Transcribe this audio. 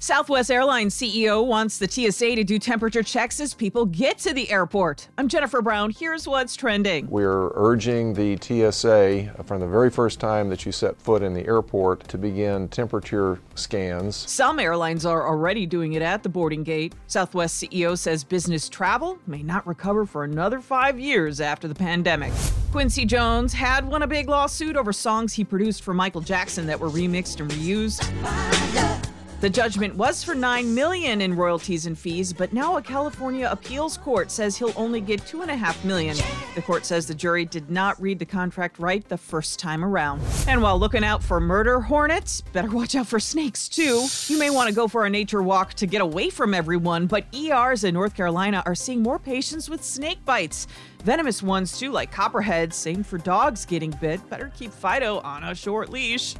Southwest Airlines CEO wants the TSA to do temperature checks as people get to the airport. I'm Jennifer Brown. Here's what's trending. We're urging the TSA from the very first time that you set foot in the airport to begin temperature scans. Some airlines are already doing it at the boarding gate. Southwest CEO says business travel may not recover for another five years after the pandemic. Quincy Jones had won a big lawsuit over songs he produced for Michael Jackson that were remixed and reused. The judgment was for 9 million in royalties and fees, but now a California appeals court says he'll only get 2.5 million. The court says the jury did not read the contract right the first time around. And while looking out for murder hornets, better watch out for snakes too. You may want to go for a nature walk to get away from everyone, but ERs in North Carolina are seeing more patients with snake bites. Venomous ones too, like copperheads, same for dogs getting bit. Better keep Fido on a short leash.